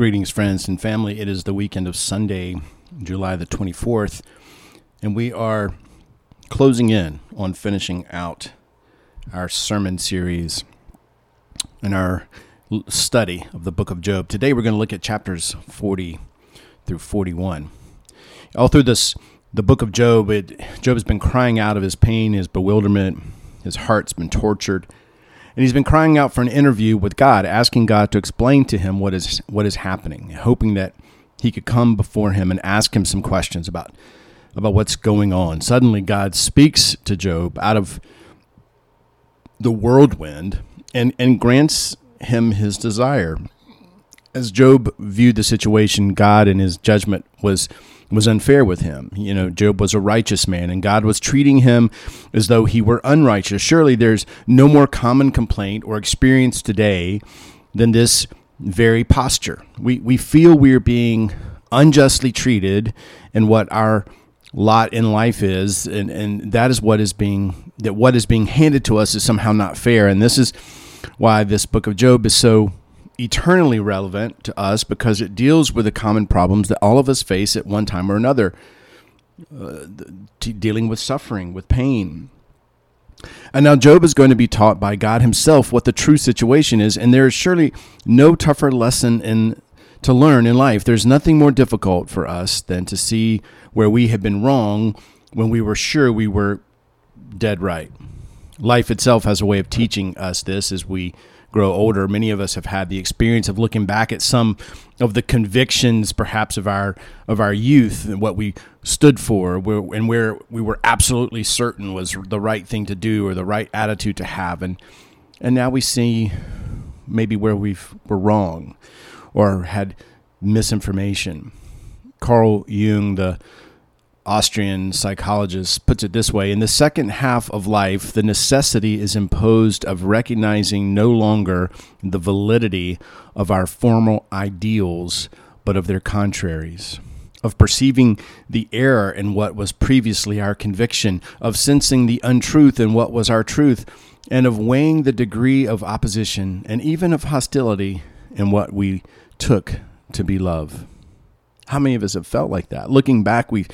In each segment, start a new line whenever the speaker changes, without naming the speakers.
Greetings, friends and family. It is the weekend of Sunday, July the 24th, and we are closing in on finishing out our sermon series and our study of the book of Job. Today we're going to look at chapters 40 through 41. All through this the book of Job, it, Job has been crying out of his pain, his bewilderment, his heart's been tortured and he's been crying out for an interview with God, asking God to explain to him what is what is happening, hoping that he could come before him and ask him some questions about about what's going on. Suddenly God speaks to Job out of the whirlwind and, and grants him his desire. As Job viewed the situation, God in his judgment was was unfair with him. You know, Job was a righteous man, and God was treating him as though he were unrighteous. Surely there's no more common complaint or experience today than this very posture. We, we feel we're being unjustly treated and what our lot in life is and, and that is what is being that what is being handed to us is somehow not fair and this is why this book of job is so eternally relevant to us because it deals with the common problems that all of us face at one time or another, uh, dealing with suffering, with pain. And now Job is going to be taught by God himself what the true situation is, and there is surely no tougher lesson in to learn in life. There's nothing more difficult for us than to see where we have been wrong when we were sure we were dead right. Life itself has a way of teaching us this as we grow older, many of us have had the experience of looking back at some of the convictions, perhaps of our of our youth and what we stood for, and where we were absolutely certain was the right thing to do or the right attitude to have, and and now we see maybe where we were wrong or had misinformation. Carl Jung, the Austrian psychologist puts it this way In the second half of life, the necessity is imposed of recognizing no longer the validity of our formal ideals, but of their contraries. Of perceiving the error in what was previously our conviction, of sensing the untruth in what was our truth, and of weighing the degree of opposition and even of hostility in what we took to be love. How many of us have felt like that? Looking back, we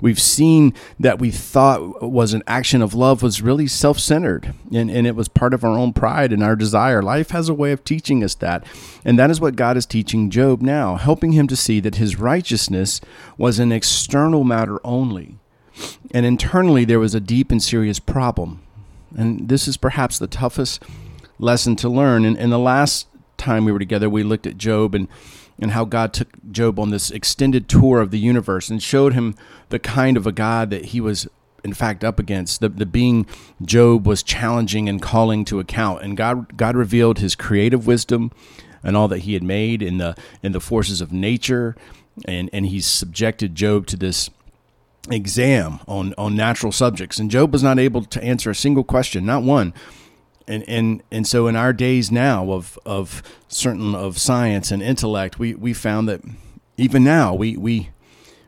we've seen that we thought was an action of love was really self centered and, and it was part of our own pride and our desire. Life has a way of teaching us that. And that is what God is teaching Job now, helping him to see that his righteousness was an external matter only. And internally, there was a deep and serious problem. And this is perhaps the toughest lesson to learn. And, and the last time we were together, we looked at Job and and how God took Job on this extended tour of the universe and showed him the kind of a God that he was in fact up against the, the being job was challenging and calling to account. And god god revealed his creative wisdom and all that he had made in the in the forces of nature. And and he subjected job to this exam on on natural subjects. And job was not able to answer a single question not one and and and so in our days now of of certain of science and intellect, we we found that even now we we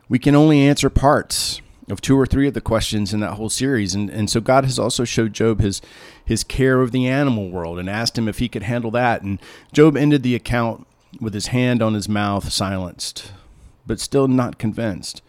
we can only answer parts of two or three of the questions in that whole series. And and so God has also showed Job his his care of the animal world and asked him if he could handle that. And Job ended the account with his hand on his mouth, silenced, but still not convinced.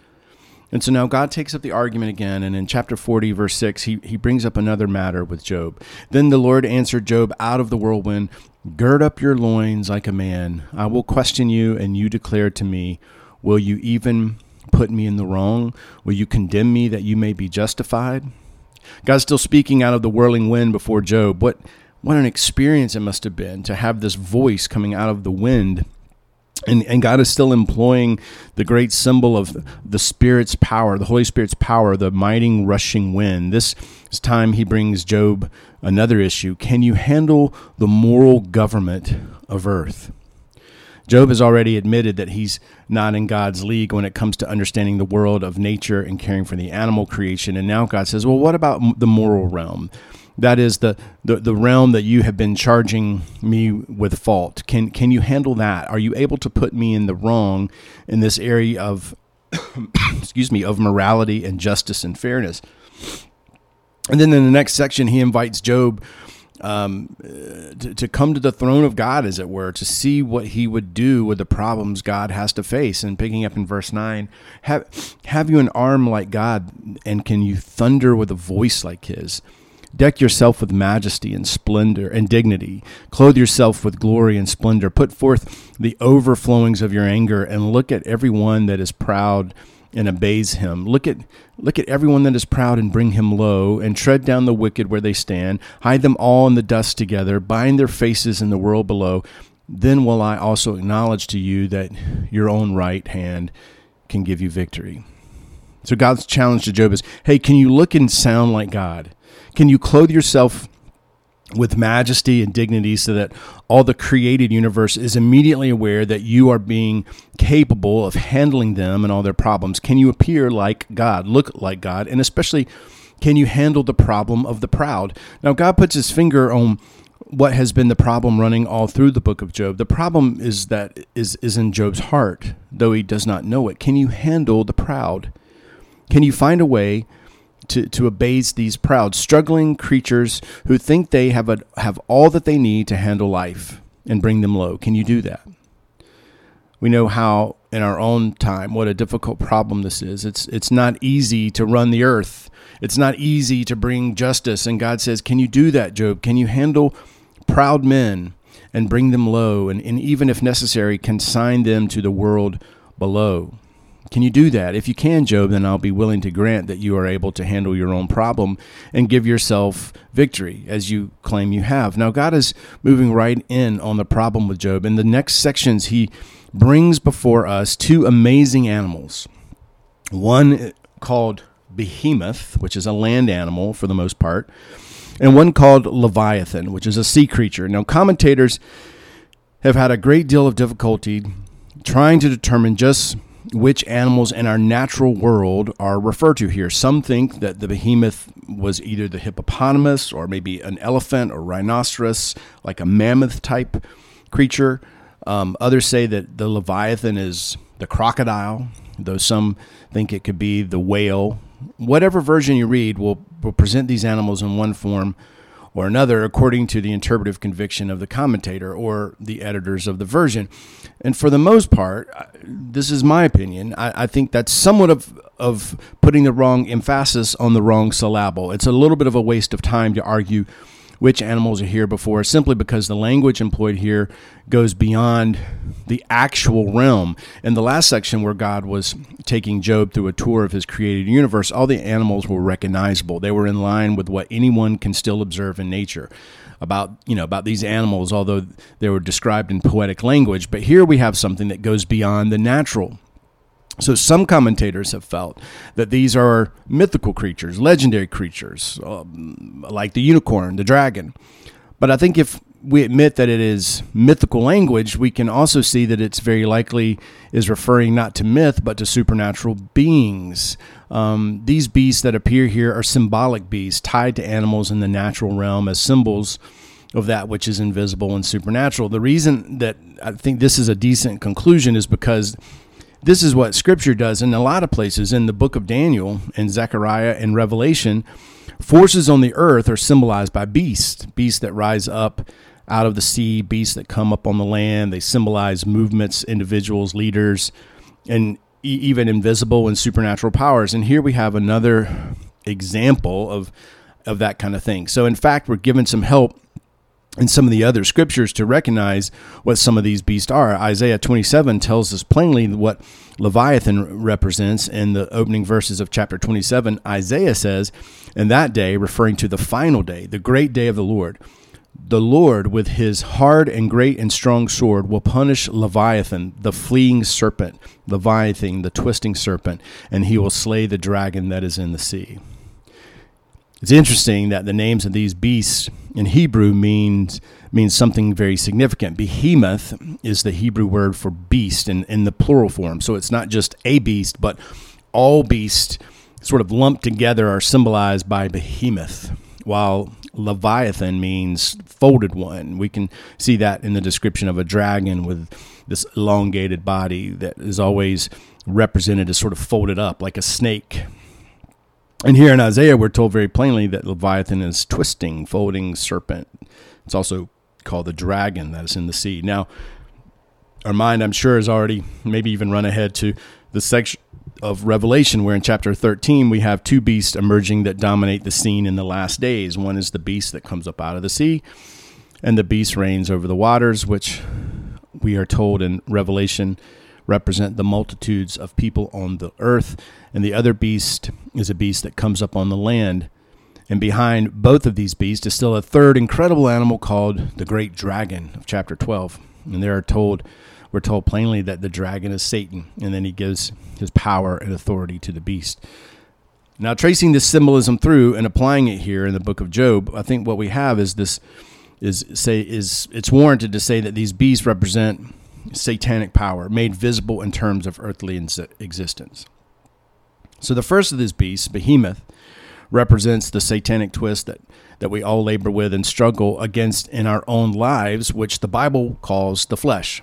And so now God takes up the argument again, and in chapter 40, verse 6, he, he brings up another matter with Job. Then the Lord answered Job out of the whirlwind Gird up your loins like a man. I will question you, and you declare to me, Will you even put me in the wrong? Will you condemn me that you may be justified? God's still speaking out of the whirling wind before Job. What, what an experience it must have been to have this voice coming out of the wind and, and God is still employing the great symbol of the Spirit's power, the Holy Spirit's power, the mighty rushing wind. This time he brings Job another issue. Can you handle the moral government of earth? Job has already admitted that he's not in God's league when it comes to understanding the world of nature and caring for the animal creation. And now God says, well, what about the moral realm? That is the, the, the realm that you have been charging me with fault. Can can you handle that? Are you able to put me in the wrong in this area of excuse me of morality and justice and fairness? And then in the next section, he invites Job um, to, to come to the throne of God, as it were, to see what He would do with the problems God has to face. And picking up in verse nine, have have you an arm like God, and can you thunder with a voice like His? Deck yourself with majesty and splendor and dignity. Clothe yourself with glory and splendor. Put forth the overflowings of your anger, and look at every one that is proud and obeys him. Look at look at everyone that is proud and bring him low, and tread down the wicked where they stand. Hide them all in the dust together. Bind their faces in the world below. Then will I also acknowledge to you that your own right hand can give you victory. So God's challenge to Job is, hey, can you look and sound like God? Can you clothe yourself with majesty and dignity so that all the created universe is immediately aware that you are being capable of handling them and all their problems? Can you appear like God, look like God, and especially can you handle the problem of the proud? Now, God puts his finger on what has been the problem running all through the book of Job. The problem is that is is in Job's heart, though he does not know it. Can you handle the proud? Can you find a way to, to abase these proud, struggling creatures who think they have, a, have all that they need to handle life and bring them low. Can you do that? We know how, in our own time, what a difficult problem this is. It's, it's not easy to run the earth, it's not easy to bring justice. And God says, Can you do that, Job? Can you handle proud men and bring them low, and, and even if necessary, consign them to the world below? Can you do that? If you can, Job, then I'll be willing to grant that you are able to handle your own problem and give yourself victory as you claim you have. Now, God is moving right in on the problem with Job. In the next sections, he brings before us two amazing animals. One called Behemoth, which is a land animal for the most part, and one called Leviathan, which is a sea creature. Now, commentators have had a great deal of difficulty trying to determine just which animals in our natural world are referred to here. Some think that the behemoth was either the hippopotamus or maybe an elephant or rhinoceros, like a mammoth type creature. Um, others say that the leviathan is the crocodile, though some think it could be the whale. Whatever version you read will, will present these animals in one form or another according to the interpretive conviction of the commentator or the editors of the version. And for the most part, this is my opinion. I, I, think that's somewhat of, of putting the wrong emphasis on the wrong syllable. It's a little bit of a waste of time to argue which animals are here before, simply because the language employed here goes beyond the actual realm. In the last section, where God was taking Job through a tour of his created universe, all the animals were recognizable. They were in line with what anyone can still observe in nature about you know about these animals although they were described in poetic language but here we have something that goes beyond the natural so some commentators have felt that these are mythical creatures, legendary creatures, um, like the unicorn, the dragon. But I think if we admit that it is mythical language, we can also see that it's very likely is referring not to myth but to supernatural beings. Um, these beasts that appear here are symbolic beasts tied to animals in the natural realm as symbols of that which is invisible and supernatural. The reason that I think this is a decent conclusion is because this is what Scripture does in a lot of places in the book of Daniel and Zechariah and Revelation. Forces on the earth are symbolized by beasts, beasts that rise up out of the sea, beasts that come up on the land. They symbolize movements, individuals, leaders, and even invisible and supernatural powers. And here we have another example of of that kind of thing. So in fact, we're given some help in some of the other scriptures to recognize what some of these beasts are. Isaiah 27 tells us plainly what Leviathan represents in the opening verses of chapter 27. Isaiah says, In that day, referring to the final day, the great day of the Lord, the Lord, with his hard and great and strong sword, will punish Leviathan, the fleeing serpent, Leviathan, the twisting serpent, and he will slay the dragon that is in the sea. It's interesting that the names of these beasts in Hebrew means means something very significant. Behemoth is the Hebrew word for beast in, in the plural form. So it's not just a beast, but all beasts sort of lumped together are symbolized by behemoth, while Leviathan means folded one. We can see that in the description of a dragon with this elongated body that is always represented as sort of folded up like a snake And here in Isaiah, we're told very plainly that Leviathan is twisting, folding serpent. It's also called the dragon that is in the sea. Now, our mind, I'm sure, has already maybe even run ahead to the section of Revelation, where in chapter 13 we have two beasts emerging that dominate the scene in the last days. One is the beast that comes up out of the sea, and the beast reigns over the waters, which we are told in Revelation represent the multitudes of people on the earth. And the other beast is a beast that comes up on the land. And behind both of these beasts is still a third incredible animal called the great dragon of chapter 12. And they are told we're told plainly that the dragon is Satan, and then he gives his power and authority to the beast. Now, tracing this symbolism through and applying it here in the book of Job, I think what we have is this is say is it's warranted to say that these beasts represent satanic power made visible in terms of earthly existence. So the first of these beasts, Behemoth, represents the satanic twist that, that we all labor with and struggle against in our own lives, which the Bible calls the flesh.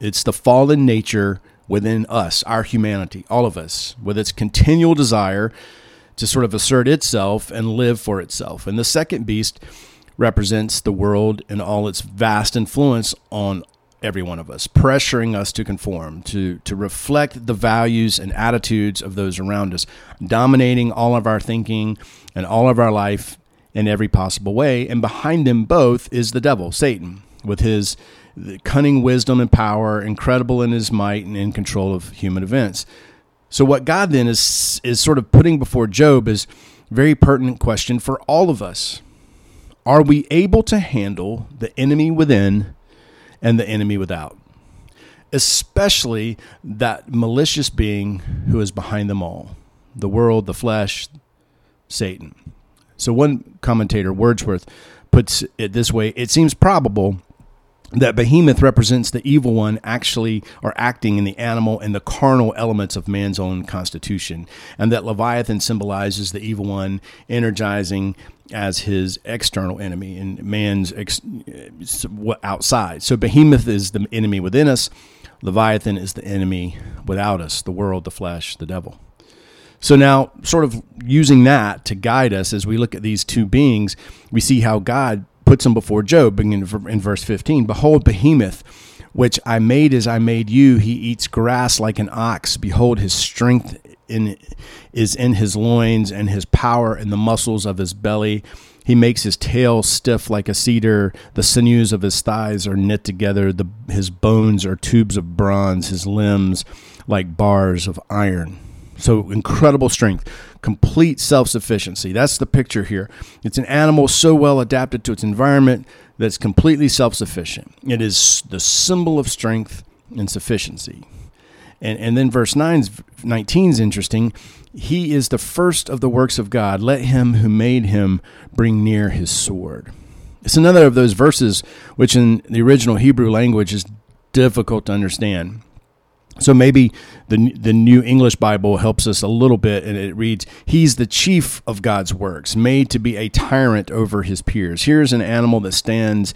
It's the fallen nature within us, our humanity, all of us, with its continual desire to sort of assert itself and live for itself. And the second beast represents the world and all its vast influence on every one of us, pressuring us to conform, to, to reflect the values and attitudes of those around us, dominating all of our thinking and all of our life in every possible way. And behind them both is the devil, Satan, with his cunning wisdom and power, incredible in his might and in control of human events. So what God then is is sort of putting before Job is very pertinent question for all of us. Are we able to handle the enemy within and the enemy without? Especially that malicious being who is behind them all the world, the flesh, Satan. So, one commentator, Wordsworth, puts it this way it seems probable that behemoth represents the evil one actually or acting in the animal and the carnal elements of man's own constitution and that leviathan symbolizes the evil one energizing as his external enemy and man's ex- outside so behemoth is the enemy within us leviathan is the enemy without us the world the flesh the devil so now sort of using that to guide us as we look at these two beings we see how god puts them before Job in, verse 15. Behold, Behemoth, which I made as I made you, he eats grass like an ox. Behold, his strength in, is in his loins, and his power in the muscles of his belly. He makes his tail stiff like a cedar. The sinews of his thighs are knit together. The, his bones are tubes of bronze, his limbs like bars of iron. So incredible strength, complete self sufficiency. That's the picture here. It's an animal so well adapted to its environment that's completely self sufficient. It is the symbol of strength and sufficiency. And, and then verse 9, 19 is interesting. He is the first of the works of God. Let him who made him bring near his sword. It's another of those verses which in the original Hebrew language is difficult to understand. So maybe the the New English Bible helps us a little bit, and it reads, "He's the chief of God's works, made to be a tyrant over his peers." Here's an animal that stands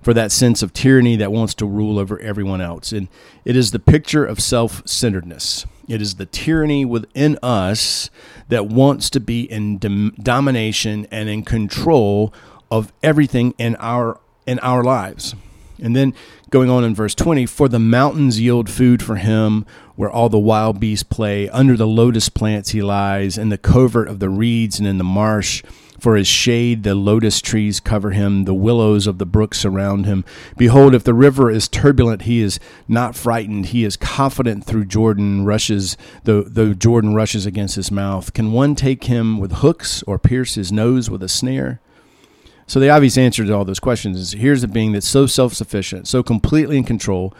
for that sense of tyranny that wants to rule over everyone else, and it is the picture of self-centeredness. It is the tyranny within us that wants to be in dom- domination and in control of everything in our in our lives. And then going on in verse 20, for the mountains yield food for him, where all the wild beasts play. Under the lotus plants he lies, in the covert of the reeds and in the marsh. For his shade, the lotus trees cover him, the willows of the brook surround him. Behold, if the river is turbulent, he is not frightened. He is confident through Jordan rushes, though, though Jordan rushes against his mouth. Can one take him with hooks or pierce his nose with a snare? So the obvious answer to all those questions is here's a being that's so self-sufficient, so completely in control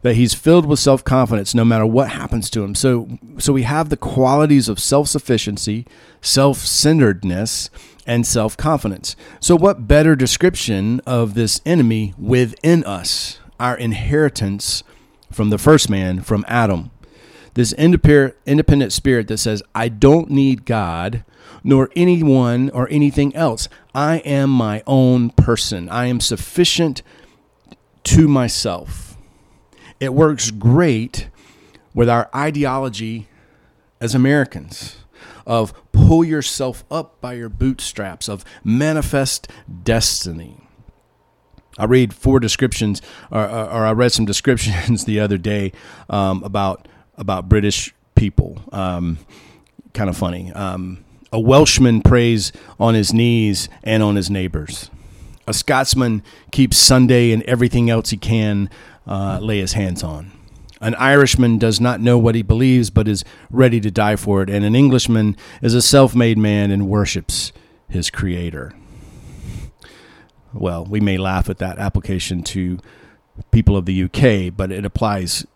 that he's filled with self-confidence no matter what happens to him. So so we have the qualities of self-sufficiency, self-centeredness, and self-confidence. So what better description of this enemy within us, our inheritance from the first man, from Adam? This independent spirit that says, I don't need God nor anyone or anything else. I am my own person. I am sufficient to myself. It works great with our ideology as Americans of pull yourself up by your bootstraps of manifest destiny. I read four descriptions, or, or, I read some descriptions the other day um, about about British people. Um, kind of funny. Um, a Welshman prays on his knees and on his neighbors. A Scotsman keeps Sunday and everything else he can uh, lay his hands on. An Irishman does not know what he believes, but is ready to die for it. And an Englishman is a self made man and worships his creator. Well, we may laugh at that application to people of the UK, but it applies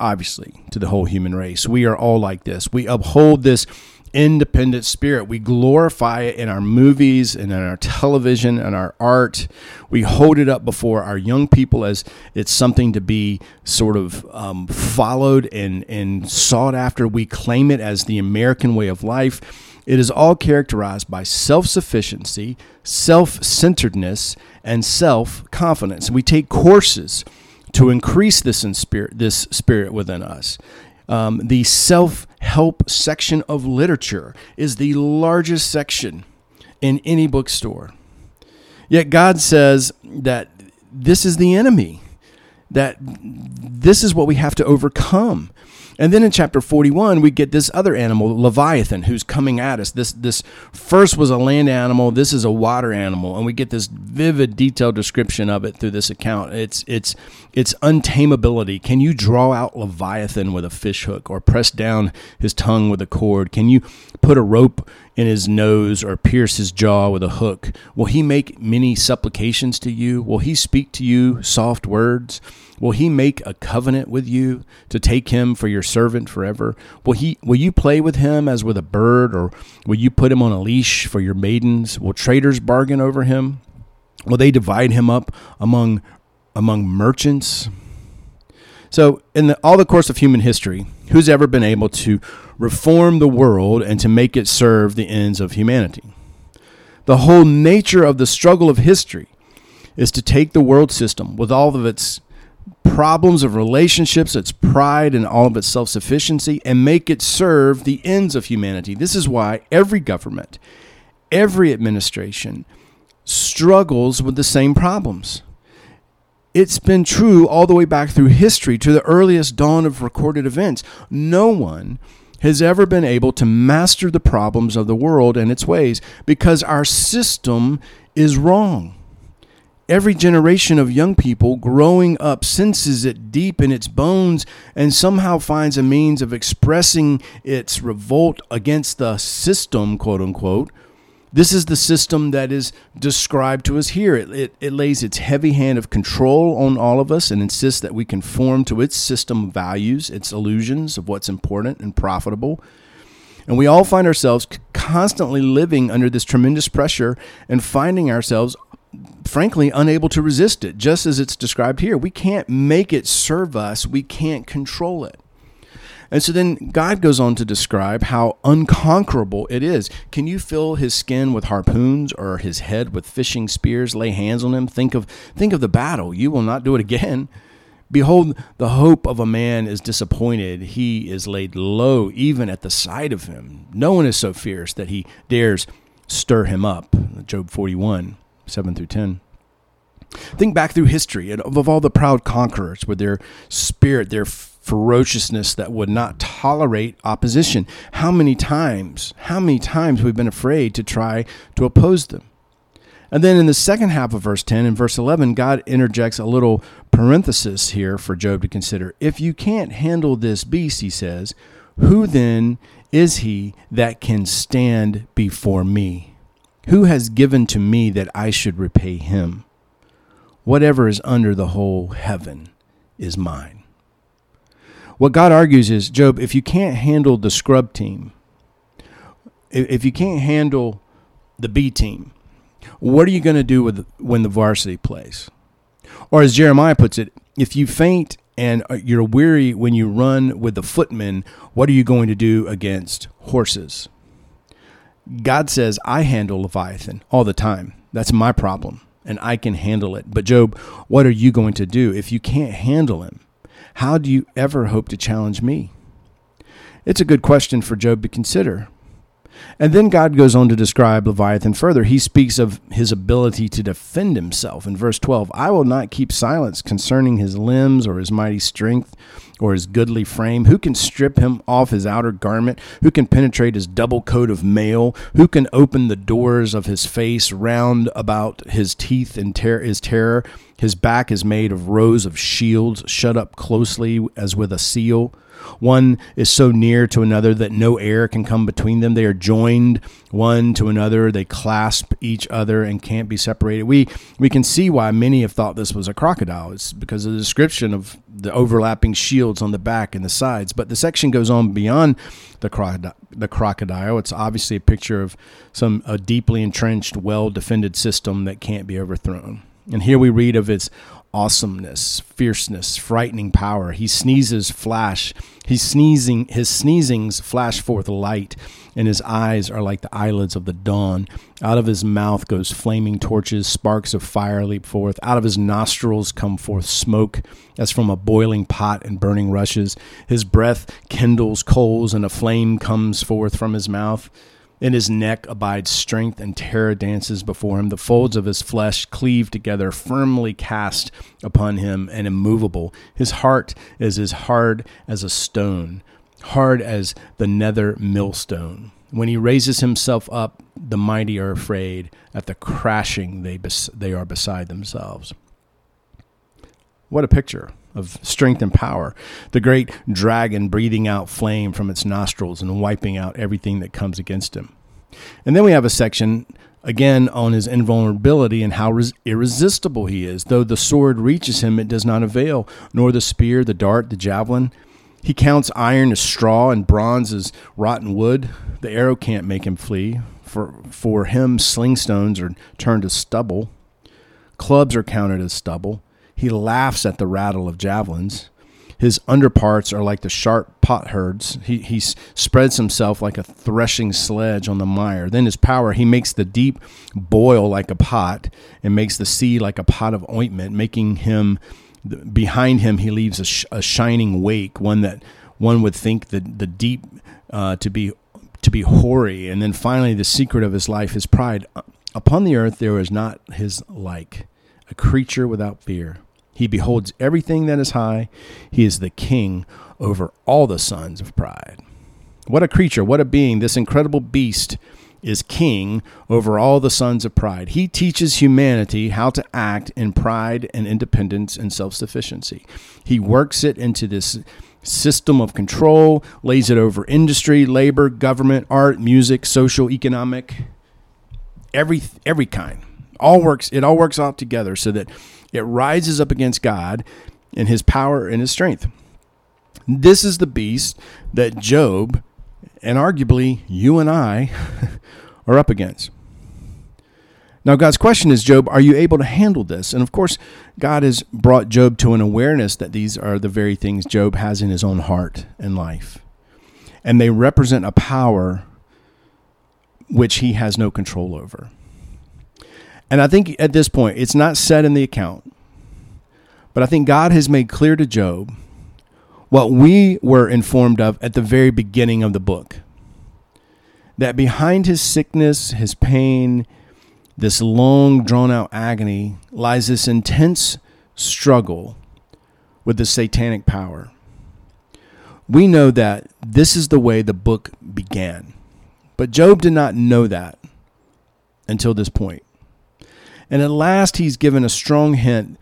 obviously to the whole human race. We are all like this. We uphold this independent spirit. We glorify it in our movies and in our television and our art. We hold it up before our young people as it's something to be sort of um, followed and, and sought after. We claim it as the American way of life. It is all characterized by self sufficiency, self centeredness, and self confidence. We take courses to increase this in spirit, this spirit within us. Um, the self help section of literature is the largest section in any bookstore. Yet God says that this is the enemy, that this is what we have to overcome. And then in chapter 41, we get this other animal, Leviathan, who's coming at us. This this first was a land animal, this is a water animal, and we get this vivid, detailed description of it through this account. It's it's it's untamability. Can you draw out Leviathan with a fish hook or press down his tongue with a cord? Can you put a rope in his nose or pierce his jaw with a hook? Will he make many supplications to you? Will he speak to you soft words? Will he make a covenant with you to take him for your servant forever? Will he will you play with him as with a bird or will you put him on a leash for your maidens? Will traders bargain over him? Will they divide him up among among merchants? So, in the, all the course of human history, who's ever been able to reform the world and to make it serve the ends of humanity? The whole nature of the struggle of history is to take the world system with all of its problems of relationships, its pride, and all of its self sufficiency, and make it serve the ends of humanity. This is why every government, every administration struggles with the same problems. It's been true all the way back through history to the earliest dawn of recorded events. No one has ever been able to master the problems of the world and its ways because our system is wrong. Every generation of young people growing up senses it deep in its bones and somehow finds a means of expressing its revolt against the system, quote unquote. This is the system that is described to us here. It, it, it, lays its heavy hand of control on all of us and insists that we conform to its system of values, its illusions of what's important and profitable. And we all find ourselves constantly living under this tremendous pressure and finding ourselves frankly unable to resist it, just as it's described here. We can't make it serve us, we can't control it. And so then God goes on to describe how unconquerable it is. Can you fill his skin with harpoons or his head with fishing spears? Lay hands on him. Think of think of the battle. You will not do it again. Behold, the hope of a man is disappointed. He is laid low even at the sight of him. No one is so fierce that he dares stir him up. Job 41. 7 through 10. Think back through history and of all the proud conquerors with their spirit, their ferociousness that would not tolerate opposition. How many times, how many times we've been afraid to try to oppose them. And then in the second half of verse 10 and verse 11, God interjects a little parenthesis here for Job to consider. If you can't handle this beast, he says, who then is he that can stand before me? Who has given to me that I should repay him? Whatever is under the whole heaven is mine. What God argues is Job, if you can't handle the scrub team, if you can't handle the B team, what are you going to do with when the varsity plays? Or as Jeremiah puts it, if you faint and uh, you're weary when you run with the footmen, what are you going to do against horses? God says, I handle Leviathan all the time. That's my problem, and I can handle it. But, Job, what are you going to do if you can't handle him? How do you ever hope to challenge me? It's a good question for Job to consider. And then God goes on to describe Leviathan further. He speaks of his ability to defend himself. In verse 12, I will not keep silence concerning his limbs or his mighty strength or his goodly frame? Who can strip him off his outer garment? Who can penetrate his double coat of mail? Who can open the doors of his face round about his teeth and tear his terror? His back is made of rows of shields, shut up closely as with a seal. One is so near to another that no air can come between them. They are joined one to another. They clasp each other and can't be separated. We we can see why many have thought this was a crocodile. It's because of the description of the overlapping shields on the back and the sides. But the section goes on beyond the crocodile. The crocodile. It's obviously a picture of some a deeply entrenched, well defended system that can't be overthrown. And here we read of its awesomeness, fierceness, frightening power. He sneezes flash. He's sneezing his sneezings flash forth light, and his eyes are like the eyelids of the dawn. Out of his mouth goes flaming torches, sparks of fire leap forth. Out of his nostrils come forth smoke as from a boiling pot and burning rushes. His breath kindles coals, and a flame comes forth from his mouth. In his neck abides strength, and terror dances before him. The folds of his flesh cleave together, firmly cast upon him and immovable. His heart is as hard as a stone, hard as the nether millstone. When he raises himself up, the mighty are afraid. At the crashing, they, bes- they are beside themselves. What a picture of strength and power. The great dragon breathing out flame from its nostrils and wiping out everything that comes against him. And then we have a section again on his invulnerability and how res- irresistible he is. Though the sword reaches him, it does not avail, nor the spear, the dart, the javelin. He counts iron as straw and bronze as rotten wood. The arrow can't make him flee. For, for him, sling stones are turned to stubble. Clubs are counted as stubble. He laughs at the rattle of javelins. His underparts are like the sharp potsherds. He, he spreads himself like a threshing sledge on the mire. Then his power, he makes the deep boil like a pot and makes the sea like a pot of ointment, making him, behind him, he leaves a, sh- a shining wake, one that one would think the, the deep uh, to be to be hoary. And then finally, the secret of his life, his pride. Upon the earth there is not his like a creature without fear. He beholds everything that is high. He is the king over all the sons of pride. What a creature, what a being. This incredible beast is king over all the sons of pride. He teaches humanity how to act in pride and independence and self sufficiency. He works it into this system of control, lays it over industry, labor, government, art, music, social, economic, every every kind all works it all works out together so that it rises up against God and his power and his strength. This is the beast that Job and arguably you and I are up against. Now, God's question is, Job, are you able to handle this? And of course, God has brought Job to an awareness that these are the very things Job has in his own heart and life. And they represent a power which he has no control over. And I think at this point, it's not said in the account, but I think God has made clear to Job what we were informed of at the very beginning of the book that behind his sickness, his pain, this long drawn out agony lies this intense struggle with the satanic power. We know that this is the way the book began. But Job did not know that until this point. And at last, he's given a strong hint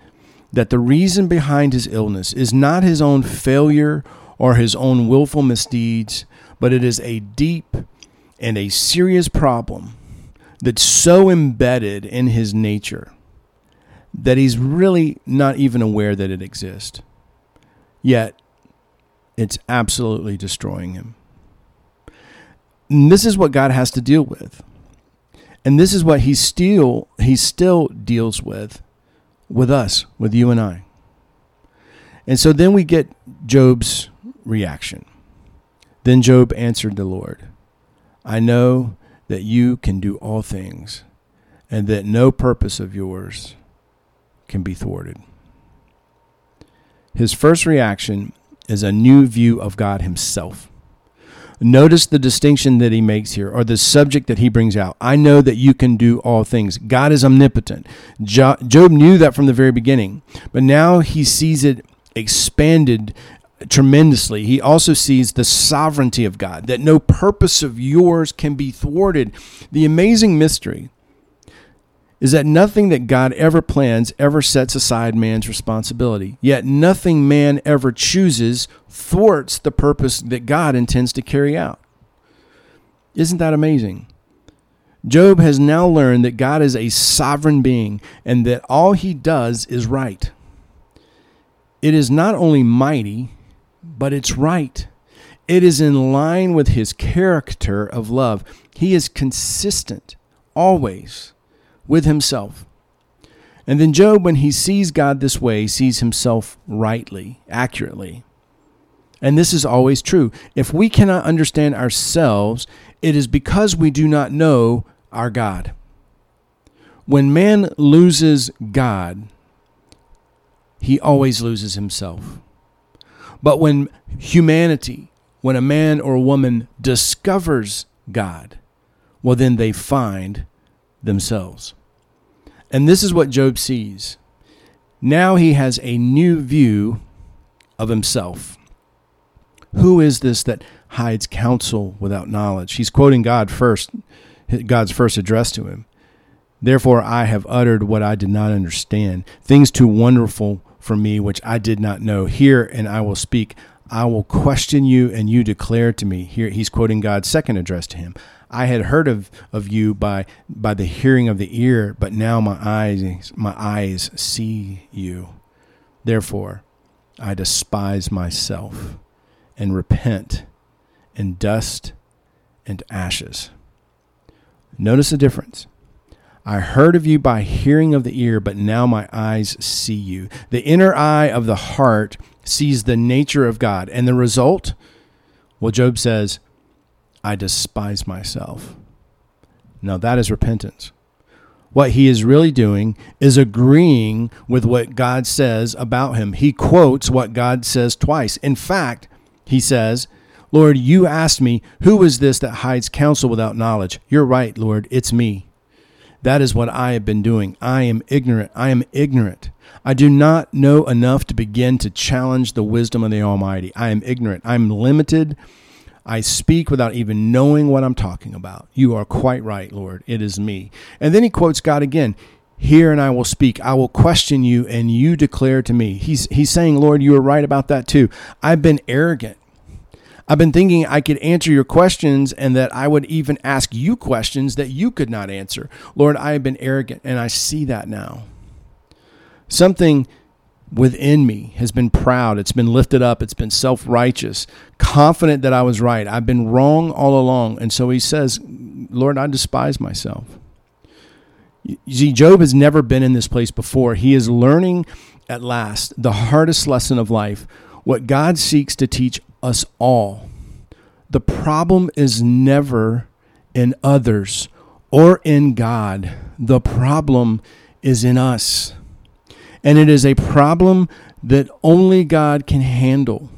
that the reason behind his illness is not his own failure or his own willful misdeeds, but it is a deep and a serious problem that's so embedded in his nature that he's really not even aware that it exists. Yet, it's absolutely destroying him. And this is what God has to deal with. And this is what he still he still deals with with us, with you and I. And so then we get Job's reaction. Then Job answered the Lord, I know that you can do all things, and that no purpose of yours can be thwarted. His first reaction is a new view of God himself. Notice the distinction that he makes here, or the subject that he brings out. I know that you can do all things. God is omnipotent. Job knew that from the very beginning, but now he sees it expanded tremendously. He also sees the sovereignty of God, that no purpose of yours can be thwarted. The amazing mystery is that nothing that God ever plans ever sets aside man's responsibility. Yet nothing man ever chooses thwarts the purpose that God intends to carry out. Isn't that amazing? Job has now learned that God is a sovereign being and that all he does is right. It is not only mighty, but it's right. It is in line with his character of love. He is consistent, always, with himself. And then Job, when he sees God this way, sees himself rightly, accurately. And this is always true. If we cannot understand ourselves, it is because we do not know our God. When man loses God, he always loses himself. But when humanity, when a man or a woman discovers God, well, then they find themselves. And this is what Job sees. Now he has a new view of himself. Who is this that hides counsel without knowledge? He's quoting God first, God's first address to him. Therefore, I have uttered what I did not understand, things too wonderful for me which I did not know. Hear and I will speak. I will question you and you declare to me. Here he's quoting God's second address to him. I had heard of, of you by by the hearing of the ear, but now my eyes my eyes see you. Therefore, I despise myself and repent in dust and ashes. Notice the difference. I heard of you by hearing of the ear, but now my eyes see you. The inner eye of the heart sees the nature of God. And the result? Well, Job says, I despise myself. Now, that is repentance. What he is really doing is agreeing with what God says about him. He quotes what God says twice. In fact, he says, Lord, you asked me, who is this that hides counsel without knowledge? You're right, Lord, it's me. That is what I have been doing. I am ignorant. I am ignorant. I do not know enough to begin to challenge the wisdom of the Almighty. I am ignorant. I'm limited. I speak without even knowing what I'm talking about. You are quite right, Lord. It is me. And then he quotes God again. Hear and I will speak. I will question you and you declare to me. He's, he's saying, Lord, you are right about that too. I've been arrogant. I've been thinking I could answer your questions and that I would even ask you questions that you could not answer. Lord, I have been arrogant and I see that now. Something within me has been proud. It's been lifted up. It's been self righteous, confident that I was right. I've been wrong all along. And so he says, Lord, I despise myself. You see, Job has never been in this place before. He is learning at last the hardest lesson of life, what God seeks to teach us all. The problem is never in others or in God. The problem is in us. And it is a problem that only God can handle.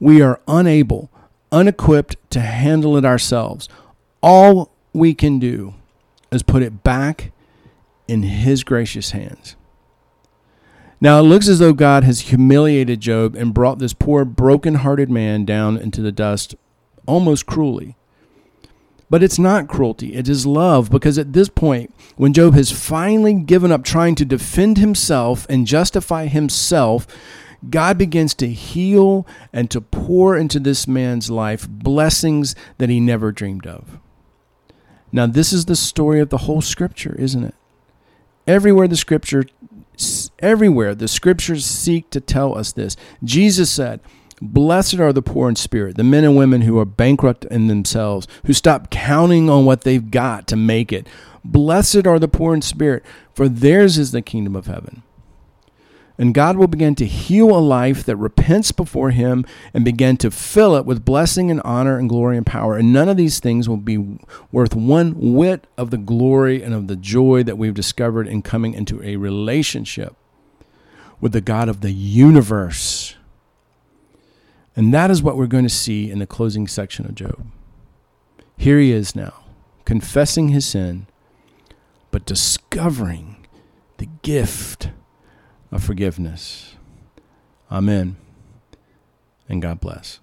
We are unable, unequipped to handle it ourselves. All we can do is put it back in His gracious hands. Now it looks as though God has humiliated Job and brought this poor, broken-hearted man down into the dust almost cruelly. But it's not cruelty, it is love, because at this point, when Job has finally given up trying to defend himself and justify himself, God begins to heal and to pour into this man's life blessings that he never dreamed of. Now, this is the story of the whole scripture, isn't it? Everywhere the scripture everywhere the scriptures seek to tell us this. Jesus said, Blessed are the poor in spirit, the men and women who are bankrupt in themselves, who stop counting on what they've got to make it. Blessed are the poor in spirit, for theirs is the kingdom of heaven. And God will begin to heal a life that repents before Him and begin to fill it with blessing and honor and glory and power. And none of these things will be worth one whit of the glory and of the joy that we've discovered in coming into a relationship with the God of the universe. And that is what we're going to see in the closing section of Job. Here he is now, confessing his sin, but discovering the gift of forgiveness. Amen. And God bless.